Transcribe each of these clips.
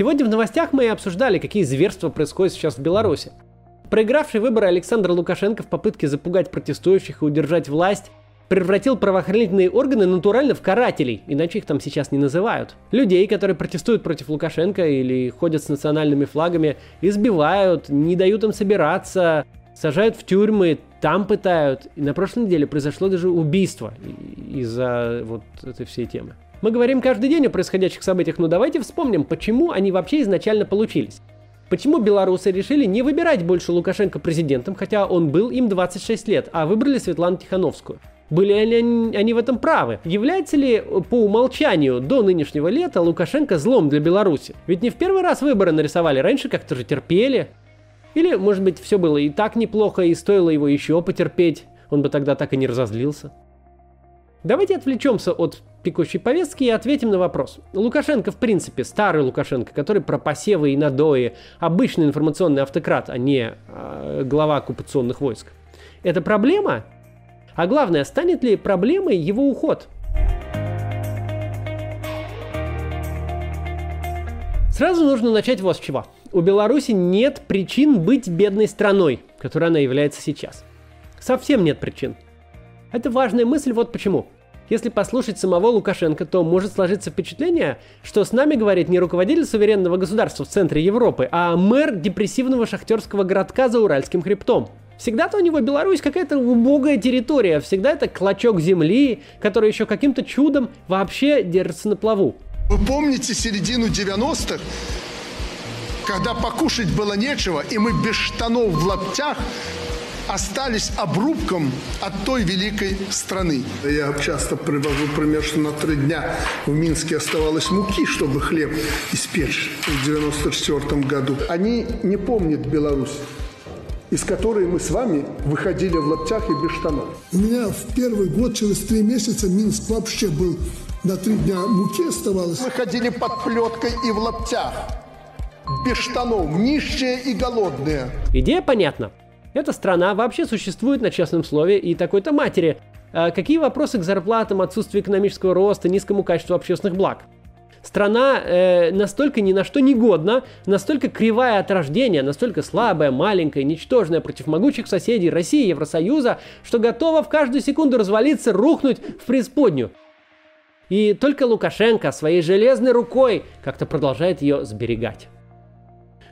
Сегодня в новостях мы обсуждали, какие зверства происходят сейчас в Беларуси. Проигравший выборы Александр Лукашенко в попытке запугать протестующих и удержать власть превратил правоохранительные органы натурально в карателей, иначе их там сейчас не называют. Людей, которые протестуют против Лукашенко или ходят с национальными флагами, избивают, не дают им собираться, сажают в тюрьмы, там пытают. И на прошлой неделе произошло даже убийство из-за вот этой всей темы. Мы говорим каждый день о происходящих событиях, но давайте вспомним, почему они вообще изначально получились. Почему белорусы решили не выбирать больше Лукашенко президентом, хотя он был им 26 лет, а выбрали Светлану Тихановскую? Были ли они, они в этом правы? Является ли по умолчанию до нынешнего лета Лукашенко злом для Беларуси? Ведь не в первый раз выборы нарисовали, раньше как-то же терпели. Или, может быть, все было и так неплохо, и стоило его еще потерпеть, он бы тогда так и не разозлился. Давайте отвлечемся от пекущей повестки и ответим на вопрос. Лукашенко, в принципе, старый Лукашенко, который про посевы и надои, обычный информационный автократ, а не э, глава оккупационных войск. Это проблема а главное, станет ли проблемой его уход? Сразу нужно начать вот с чего. У Беларуси нет причин быть бедной страной, которой она является сейчас. Совсем нет причин. Это важная мысль вот почему. Если послушать самого Лукашенко, то может сложиться впечатление, что с нами говорит не руководитель суверенного государства в центре Европы, а мэр депрессивного шахтерского городка за Уральским хребтом. Всегда-то у него Беларусь какая-то убогая территория, всегда это клочок земли, который еще каким-то чудом вообще держится на плаву. Вы помните середину 90-х, когда покушать было нечего, и мы без штанов в лаптях остались обрубком от той великой страны. Я часто привожу пример, что на три дня в Минске оставалось муки, чтобы хлеб испечь в 94 году. Они не помнят Беларусь из которой мы с вами выходили в лаптях и без штанов. У меня в первый год, через три месяца, Минск вообще был на три дня муки оставалось. Мы ходили под плеткой и в лаптях, без штанов, нищие и голодные. Идея понятна. Эта страна вообще существует на честном слове и такой-то матери. А какие вопросы к зарплатам, отсутствию экономического роста, низкому качеству общественных благ? Страна э, настолько ни на что не годна, настолько кривая от рождения, настолько слабая, маленькая, ничтожная против могучих соседей России и Евросоюза, что готова в каждую секунду развалиться, рухнуть в преисподнюю. И только Лукашенко своей железной рукой как-то продолжает ее сберегать.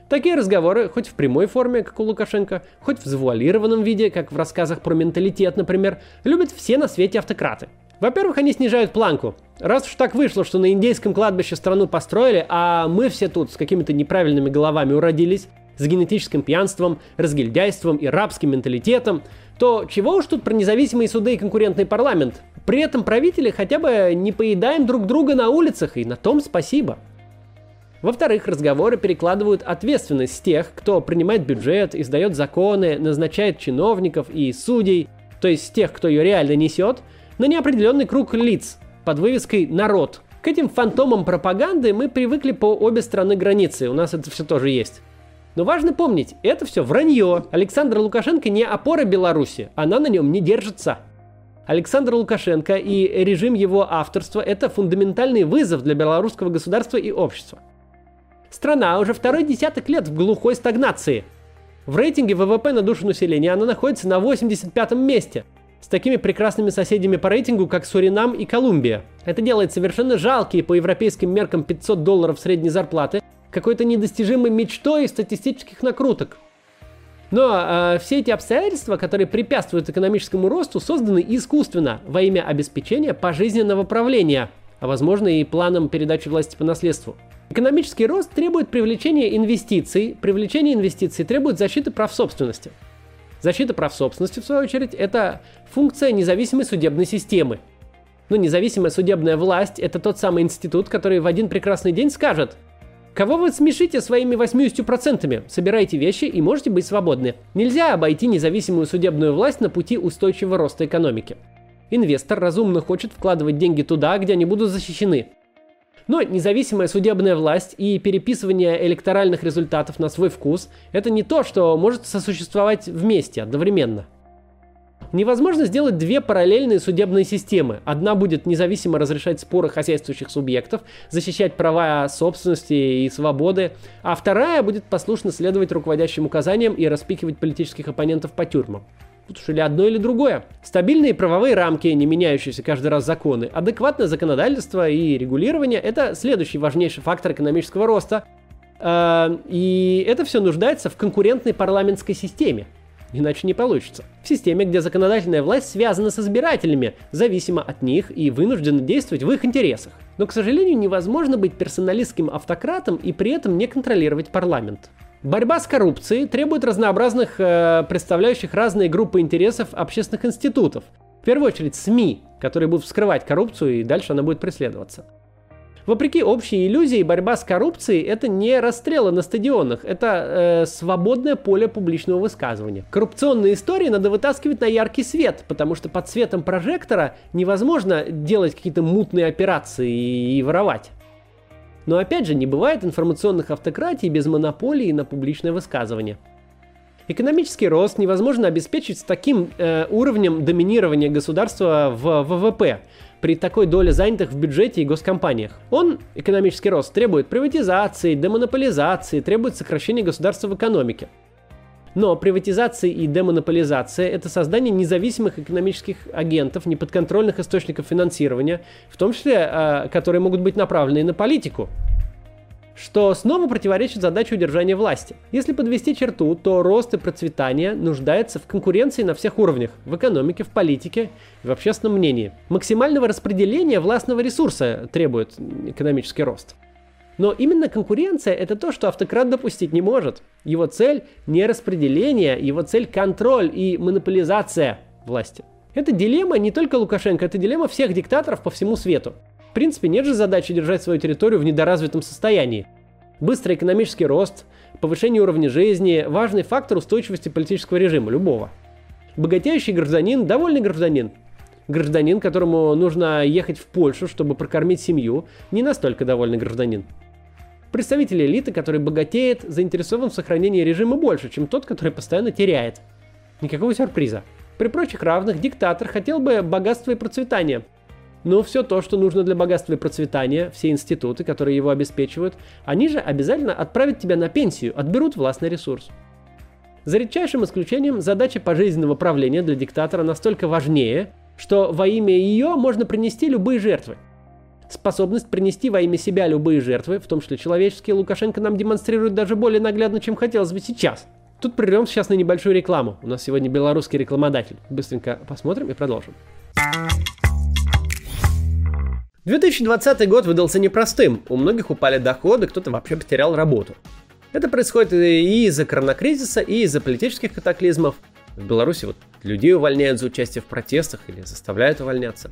Такие разговоры, хоть в прямой форме, как у Лукашенко, хоть в завуалированном виде, как в рассказах про менталитет, например, любят все на свете автократы. Во-первых, они снижают планку. Раз уж так вышло, что на индейском кладбище страну построили, а мы все тут с какими-то неправильными головами уродились, с генетическим пьянством, разгильдяйством и рабским менталитетом, то чего уж тут про независимые суды и конкурентный парламент? При этом правители хотя бы не поедаем друг друга на улицах, и на том спасибо. Во-вторых, разговоры перекладывают ответственность тех, кто принимает бюджет, издает законы, назначает чиновников и судей, то есть тех, кто ее реально несет, на неопределенный круг лиц под вывеской «народ». К этим фантомам пропаганды мы привыкли по обе стороны границы, у нас это все тоже есть. Но важно помнить, это все вранье. Александр Лукашенко не опора Беларуси, она на нем не держится. Александр Лукашенко и режим его авторства – это фундаментальный вызов для белорусского государства и общества. Страна уже второй десяток лет в глухой стагнации. В рейтинге ВВП на душу населения она находится на 85 месте – с такими прекрасными соседями по рейтингу, как Суринам и Колумбия. Это делает совершенно жалкие по европейским меркам 500 долларов средней зарплаты какой-то недостижимой мечтой статистических накруток. Но э, все эти обстоятельства, которые препятствуют экономическому росту, созданы искусственно во имя обеспечения пожизненного правления, а возможно и планом передачи власти по наследству. Экономический рост требует привлечения инвестиций, привлечение инвестиций требует защиты прав собственности – Защита прав собственности, в свою очередь, это функция независимой судебной системы. Но независимая судебная власть – это тот самый институт, который в один прекрасный день скажет Кого вы смешите своими 80%? Собирайте вещи и можете быть свободны. Нельзя обойти независимую судебную власть на пути устойчивого роста экономики. Инвестор разумно хочет вкладывать деньги туда, где они будут защищены. Но независимая судебная власть и переписывание электоральных результатов на свой вкус – это не то, что может сосуществовать вместе, одновременно. Невозможно сделать две параллельные судебные системы. Одна будет независимо разрешать споры хозяйствующих субъектов, защищать права собственности и свободы, а вторая будет послушно следовать руководящим указаниям и распикивать политических оппонентов по тюрьмам. Тут уж или одно, или другое. Стабильные правовые рамки, не меняющиеся каждый раз законы, адекватное законодательство и регулирование – это следующий важнейший фактор экономического роста. Э, и это все нуждается в конкурентной парламентской системе – Иначе не получится. В системе, где законодательная власть связана с избирателями, зависима от них и вынуждена действовать в их интересах. Но, к сожалению, невозможно быть персоналистским автократом и при этом не контролировать парламент. Борьба с коррупцией требует разнообразных, э, представляющих разные группы интересов общественных институтов. В первую очередь СМИ, которые будут вскрывать коррупцию и дальше она будет преследоваться. Вопреки общей иллюзии, борьба с коррупцией – это не расстрелы на стадионах, это э, свободное поле публичного высказывания. Коррупционные истории надо вытаскивать на яркий свет, потому что под светом прожектора невозможно делать какие-то мутные операции и, и воровать. Но опять же, не бывает информационных автократий без монополии на публичное высказывание. Экономический рост невозможно обеспечить с таким э, уровнем доминирования государства в ВВП при такой доле занятых в бюджете и госкомпаниях. Он, экономический рост, требует приватизации, демонополизации, требует сокращения государства в экономике. Но приватизация и демонополизация – это создание независимых экономических агентов, неподконтрольных источников финансирования, в том числе, э, которые могут быть направлены на политику что снова противоречит задаче удержания власти. Если подвести черту, то рост и процветание нуждается в конкуренции на всех уровнях – в экономике, в политике и в общественном мнении. Максимального распределения властного ресурса требует экономический рост. Но именно конкуренция – это то, что автократ допустить не может. Его цель – не распределение, его цель – контроль и монополизация власти. Это дилемма не только Лукашенко, это дилемма всех диктаторов по всему свету. В принципе, нет же задачи держать свою территорию в недоразвитом состоянии. Быстрый экономический рост, повышение уровня жизни – важный фактор устойчивости политического режима, любого. Богатеющий гражданин – довольный гражданин. Гражданин, которому нужно ехать в Польшу, чтобы прокормить семью, не настолько довольный гражданин. Представитель элиты, который богатеет, заинтересован в сохранении режима больше, чем тот, который постоянно теряет. Никакого сюрприза. При прочих равных диктатор хотел бы богатства и процветания – но все то, что нужно для богатства и процветания, все институты, которые его обеспечивают, они же обязательно отправят тебя на пенсию, отберут властный ресурс. За редчайшим исключением, задача пожизненного правления для диктатора настолько важнее, что во имя ее можно принести любые жертвы. Способность принести во имя себя любые жертвы, в том числе человеческие, Лукашенко нам демонстрирует даже более наглядно, чем хотелось бы сейчас. Тут прервем сейчас на небольшую рекламу. У нас сегодня белорусский рекламодатель. Быстренько посмотрим и продолжим. 2020 год выдался непростым. У многих упали доходы, кто-то вообще потерял работу. Это происходит и из-за коронакризиса, и из-за политических катаклизмов. В Беларуси вот людей увольняют за участие в протестах или заставляют увольняться.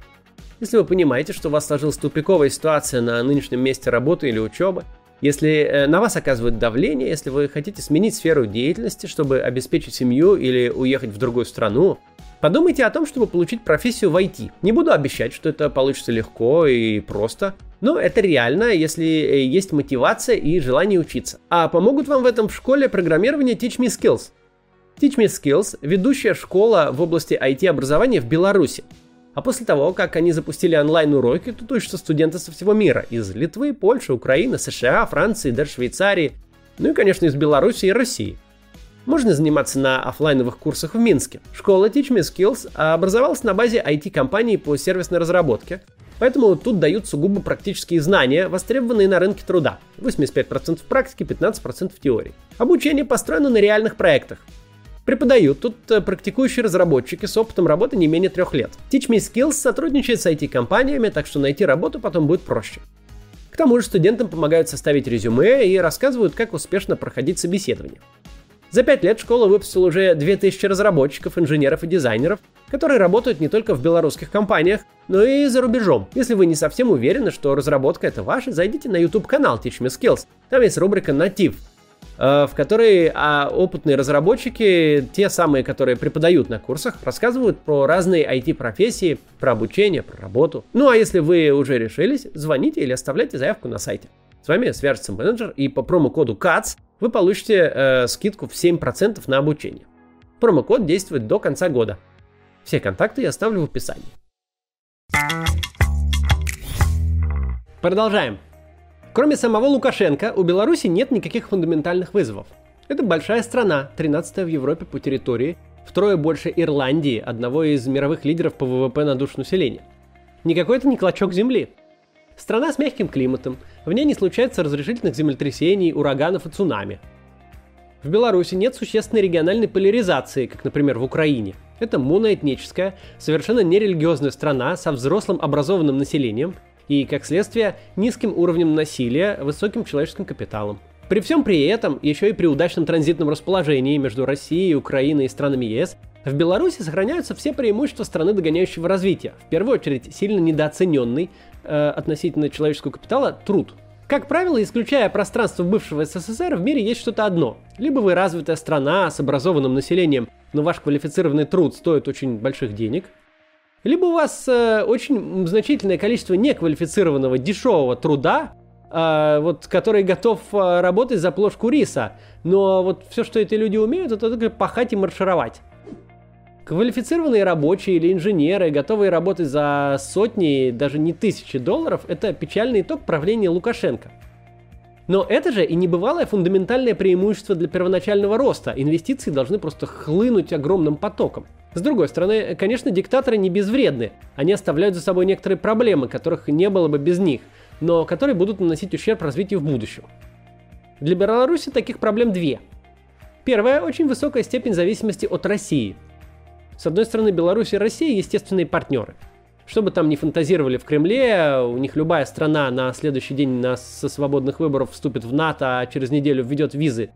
Если вы понимаете, что у вас сложилась тупиковая ситуация на нынешнем месте работы или учебы, если э, на вас оказывают давление, если вы хотите сменить сферу деятельности, чтобы обеспечить семью или уехать в другую страну, Подумайте о том, чтобы получить профессию в IT. Не буду обещать, что это получится легко и просто, но это реально, если э, есть мотивация и желание учиться. А помогут вам в этом в школе программирования Teach Me Skills. Teach Me Skills – ведущая школа в области IT-образования в Беларуси. А после того, как они запустили онлайн-уроки, тут учатся студенты со всего мира. Из Литвы, Польши, Украины, США, Франции, даже Швейцарии. Ну и, конечно, из Беларуси и России. Можно заниматься на офлайновых курсах в Минске. Школа Teach Me Skills образовалась на базе IT-компании по сервисной разработке, Поэтому тут дают сугубо практические знания, востребованные на рынке труда. 85% в практике, 15% в теории. Обучение построено на реальных проектах. Преподают тут э, практикующие разработчики с опытом работы не менее трех лет. Teach Skills сотрудничает с IT-компаниями, так что найти работу потом будет проще. К тому же студентам помогают составить резюме и рассказывают, как успешно проходить собеседование. За пять лет школа выпустила уже 2000 разработчиков, инженеров и дизайнеров, которые работают не только в белорусских компаниях, но и за рубежом. Если вы не совсем уверены, что разработка это ваша, зайдите на YouTube канал Teach Me Skills. Там есть рубрика э, в которой а, опытные разработчики, те самые, которые преподают на курсах, рассказывают про разные IT-профессии, про обучение, про работу. Ну а если вы уже решились, звоните или оставляйте заявку на сайте. С вами свяжется менеджер, и по промокоду CATS вы получите э, скидку в 7% на обучение. Промокод действует до конца года. Все контакты я оставлю в описании. Продолжаем. Кроме самого Лукашенко, у Беларуси нет никаких фундаментальных вызовов. Это большая страна, 13 в Европе по территории, втрое больше Ирландии, одного из мировых лидеров по ВВП на душу населения. Никакой это не клочок земли. Страна с мягким климатом, в ней не случается разрешительных землетрясений, ураганов и цунами. В Беларуси нет существенной региональной поляризации, как, например, в Украине. Это моноэтническая, совершенно нерелигиозная страна со взрослым образованным населением и, как следствие, низким уровнем насилия, высоким человеческим капиталом. При всем при этом, еще и при удачном транзитном расположении между Россией, Украиной и странами ЕС, в Беларуси сохраняются все преимущества страны догоняющего развития. В первую очередь, сильно недооцененный э, относительно человеческого капитала труд. Как правило, исключая пространство бывшего СССР, в мире есть что-то одно. Либо вы развитая страна с образованным населением, но ваш квалифицированный труд стоит очень больших денег, либо у вас э, очень значительное количество неквалифицированного дешевого труда, а, вот, который готов а, работать за плошку риса. Но вот все, что эти люди умеют, это только пахать и маршировать. Квалифицированные рабочие или инженеры, готовые работать за сотни, даже не тысячи долларов, это печальный итог правления Лукашенко. Но это же и небывалое фундаментальное преимущество для первоначального роста. Инвестиции должны просто хлынуть огромным потоком. С другой стороны, конечно, диктаторы не безвредны. Они оставляют за собой некоторые проблемы, которых не было бы без них – но которые будут наносить ущерб развитию в будущем. Для Беларуси таких проблем две. Первая – очень высокая степень зависимости от России. С одной стороны, Беларусь и Россия – естественные партнеры. Что бы там ни фантазировали в Кремле, у них любая страна на следующий день на, со свободных выборов вступит в НАТО, а через неделю введет визы.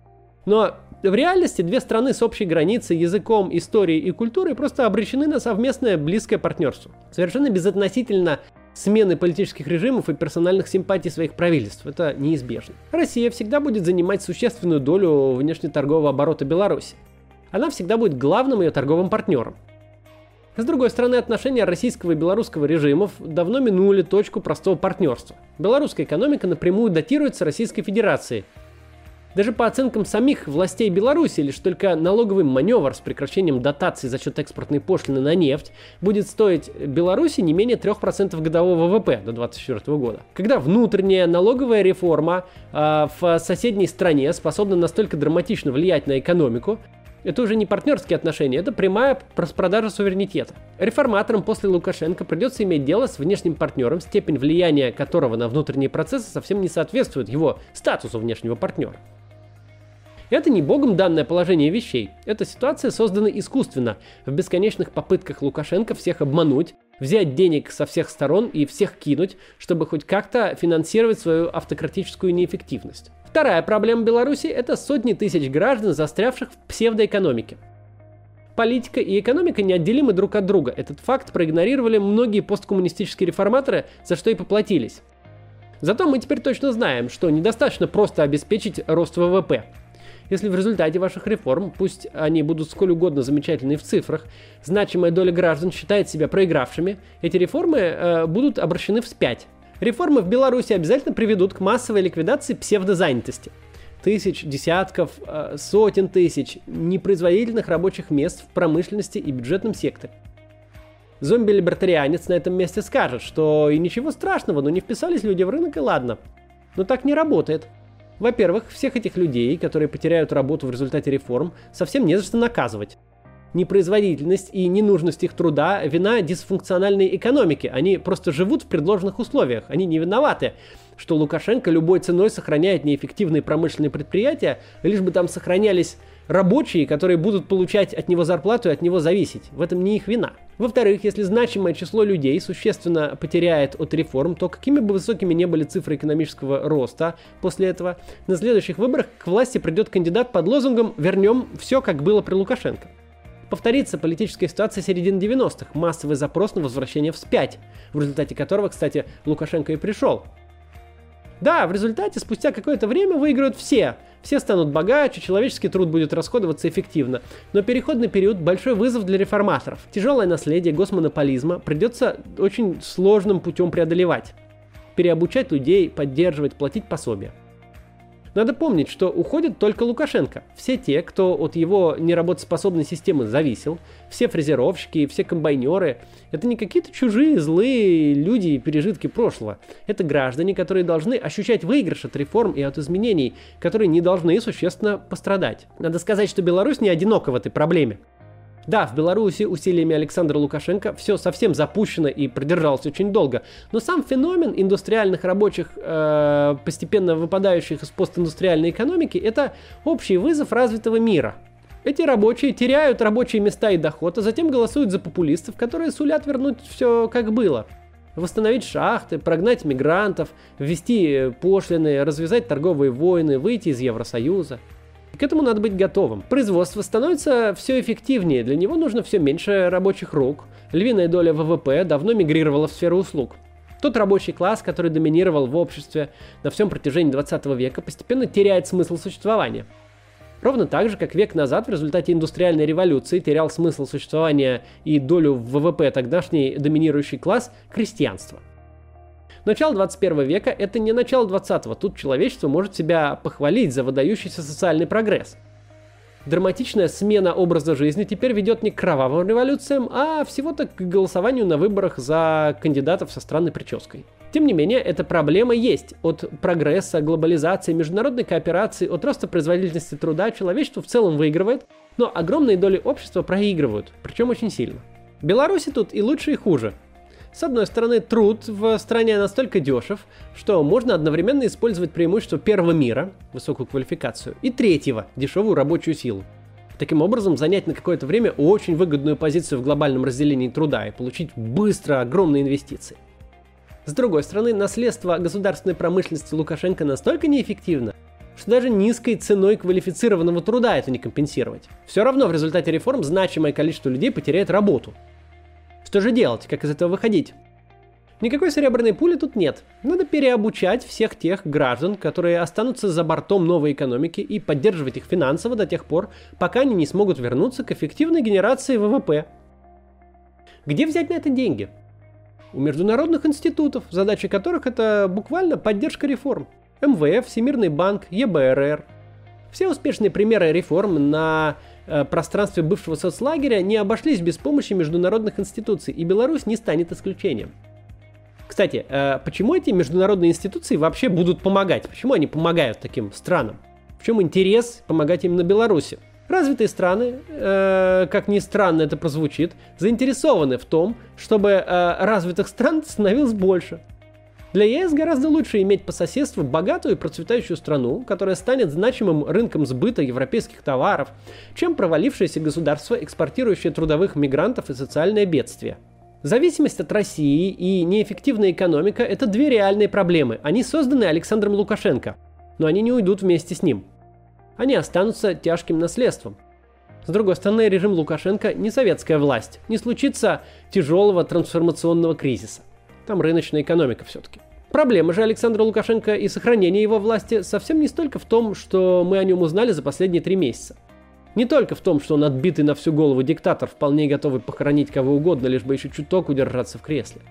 Но в реальности две страны с общей границей, языком, историей и культурой просто обречены на совместное близкое партнерство. Совершенно безотносительно смены политических режимов и персональных симпатий своих правительств. Это неизбежно. Россия всегда будет занимать существенную долю внешнеторгового оборота Беларуси. Она всегда будет главным ее торговым партнером. С другой стороны, отношения российского и белорусского режимов давно минули точку простого партнерства. Белорусская экономика напрямую датируется Российской Федерацией, даже по оценкам самих властей Беларуси, лишь только налоговый маневр с прекращением дотаций за счет экспортной пошлины на нефть будет стоить Беларуси не менее 3% годового ВВП до 2024 года. Когда внутренняя налоговая реформа э, в соседней стране способна настолько драматично влиять на экономику, это уже не партнерские отношения, это прямая распродажа суверенитета. Реформаторам после Лукашенко придется иметь дело с внешним партнером, степень влияния которого на внутренние процессы совсем не соответствует его статусу внешнего партнера. Это не богом данное положение вещей. Эта ситуация создана искусственно, в бесконечных попытках Лукашенко всех обмануть, взять денег со всех сторон и всех кинуть, чтобы хоть как-то финансировать свою автократическую неэффективность. Вторая проблема Беларуси – это сотни тысяч граждан, застрявших в псевдоэкономике. Политика и экономика неотделимы друг от друга. Этот факт проигнорировали многие посткоммунистические реформаторы, за что и поплатились. Зато мы теперь точно знаем, что недостаточно просто обеспечить рост ВВП. Если в результате ваших реформ, пусть они будут сколь угодно замечательные в цифрах, значимая доля граждан считает себя проигравшими, эти реформы э, будут обращены вспять. Реформы в Беларуси обязательно приведут к массовой ликвидации псевдозанятости. Тысяч, десятков, э, сотен тысяч непроизводительных рабочих мест в промышленности и бюджетном секторе. Зомби-либертарианец на этом месте скажет, что и ничего страшного, но не вписались люди в рынок и ладно. Но так не работает. Во-первых, всех этих людей, которые потеряют работу в результате реформ, совсем не за что наказывать. Непроизводительность и ненужность их труда – вина дисфункциональной экономики. Они просто живут в предложенных условиях. Они не виноваты, что Лукашенко любой ценой сохраняет неэффективные промышленные предприятия, лишь бы там сохранялись рабочие, которые будут получать от него зарплату и от него зависеть. В этом не их вина. Во-вторых, если значимое число людей существенно потеряет от реформ, то какими бы высокими не были цифры экономического роста после этого, на следующих выборах к власти придет кандидат под лозунгом «Вернем все, как было при Лукашенко». Повторится политическая ситуация середины 90-х, массовый запрос на возвращение вспять, в результате которого, кстати, Лукашенко и пришел. Да, в результате спустя какое-то время выиграют все – все станут богаче, человеческий труд будет расходоваться эффективно. Но переходный период – большой вызов для реформаторов. Тяжелое наследие госмонополизма придется очень сложным путем преодолевать. Переобучать людей, поддерживать, платить пособия. Надо помнить, что уходит только Лукашенко. Все те, кто от его неработоспособной системы зависел, все фрезеровщики, все комбайнеры, это не какие-то чужие злые люди и пережитки прошлого. Это граждане, которые должны ощущать выигрыш от реформ и от изменений, которые не должны существенно пострадать. Надо сказать, что Беларусь не одинока в этой проблеме. Да, в Беларуси усилиями Александра Лукашенко все совсем запущено и продержалось очень долго, но сам феномен индустриальных рабочих, э, постепенно выпадающих из постиндустриальной экономики, это общий вызов развитого мира. Эти рабочие теряют рабочие места и доход, а затем голосуют за популистов, которые сулят вернуть все как было. Восстановить шахты, прогнать мигрантов, ввести пошлины, развязать торговые войны, выйти из Евросоюза – к этому надо быть готовым. Производство становится все эффективнее, для него нужно все меньше рабочих рук. Львиная доля ВВП давно мигрировала в сферу услуг. Тот рабочий класс, который доминировал в обществе на всем протяжении 20 века, постепенно теряет смысл существования. Ровно так же, как век назад в результате индустриальной революции терял смысл существования и долю в ВВП тогдашний доминирующий класс – крестьянство. Начало 21 века – это не начало 20-го. Тут человечество может себя похвалить за выдающийся социальный прогресс. Драматичная смена образа жизни теперь ведет не к кровавым революциям, а всего-то к голосованию на выборах за кандидатов со странной прической. Тем не менее, эта проблема есть. От прогресса, глобализации, международной кооперации, от роста производительности труда человечество в целом выигрывает, но огромные доли общества проигрывают, причем очень сильно. Беларуси тут и лучше, и хуже. С одной стороны, труд в стране настолько дешев, что можно одновременно использовать преимущество первого мира, высокую квалификацию, и третьего, дешевую рабочую силу. Таким образом, занять на какое-то время очень выгодную позицию в глобальном разделении труда и получить быстро огромные инвестиции. С другой стороны, наследство государственной промышленности Лукашенко настолько неэффективно, что даже низкой ценой квалифицированного труда это не компенсировать. Все равно в результате реформ значимое количество людей потеряет работу – что же делать? Как из этого выходить? Никакой серебряной пули тут нет. Надо переобучать всех тех граждан, которые останутся за бортом новой экономики и поддерживать их финансово до тех пор, пока они не смогут вернуться к эффективной генерации ВВП. Где взять на это деньги? У международных институтов, задача которых это буквально поддержка реформ. МВФ, Всемирный банк, ЕБРР. Все успешные примеры реформ на пространстве бывшего соцлагеря не обошлись без помощи международных институций, и Беларусь не станет исключением. Кстати, э, почему эти международные институции вообще будут помогать? Почему они помогают таким странам? В чем интерес помогать именно Беларуси? Развитые страны, э, как ни странно это прозвучит, заинтересованы в том, чтобы развитых стран становилось больше. Для ЕС гораздо лучше иметь по соседству богатую и процветающую страну, которая станет значимым рынком сбыта европейских товаров, чем провалившееся государство, экспортирующее трудовых мигрантов и социальное бедствие. Зависимость от России и неэффективная экономика – это две реальные проблемы. Они созданы Александром Лукашенко, но они не уйдут вместе с ним. Они останутся тяжким наследством. С другой стороны, режим Лукашенко не советская власть. Не случится тяжелого трансформационного кризиса. Там рыночная экономика все-таки. Проблема же Александра Лукашенко и сохранения его власти совсем не столько в том, что мы о нем узнали за последние три месяца. Не только в том, что он отбитый на всю голову диктатор, вполне готовый похоронить кого угодно, лишь бы еще чуток удержаться в кресле.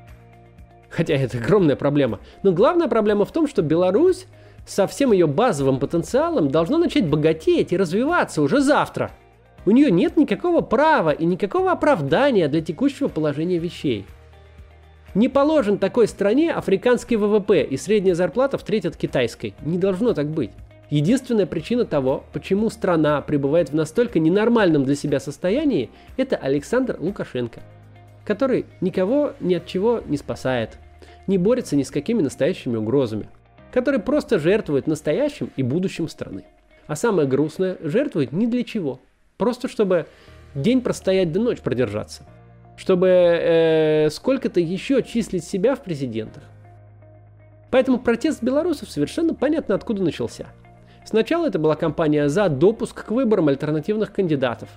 Хотя это огромная проблема. Но главная проблема в том, что Беларусь со всем ее базовым потенциалом должна начать богатеть и развиваться уже завтра. У нее нет никакого права и никакого оправдания для текущего положения вещей. Не положен такой стране африканский ВВП и средняя зарплата в треть от китайской. Не должно так быть. Единственная причина того, почему страна пребывает в настолько ненормальном для себя состоянии, это Александр Лукашенко, который никого ни от чего не спасает, не борется ни с какими настоящими угрозами, который просто жертвует настоящим и будущим страны. А самое грустное, жертвует ни для чего, просто чтобы день простоять до ночь продержаться – чтобы э, сколько-то еще числить себя в президентах. Поэтому протест белорусов совершенно понятно откуда начался. Сначала это была кампания за допуск к выборам альтернативных кандидатов.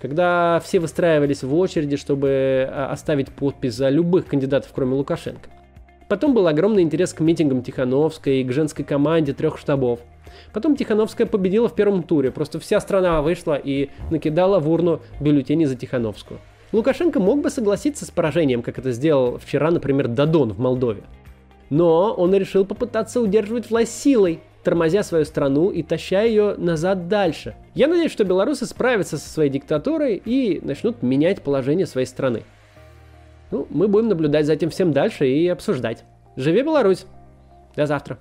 Когда все выстраивались в очереди, чтобы э, оставить подпись за любых кандидатов, кроме Лукашенко. Потом был огромный интерес к митингам Тихановской и к женской команде трех штабов. Потом Тихановская победила в первом туре, просто вся страна вышла и накидала в урну бюллетени за Тихановскую. Лукашенко мог бы согласиться с поражением, как это сделал вчера, например, Дадон в Молдове. Но он решил попытаться удерживать власть силой, тормозя свою страну и таща ее назад дальше. Я надеюсь, что белорусы справятся со своей диктатурой и начнут менять положение своей страны. Ну, мы будем наблюдать за этим всем дальше и обсуждать. Живи Беларусь! До завтра!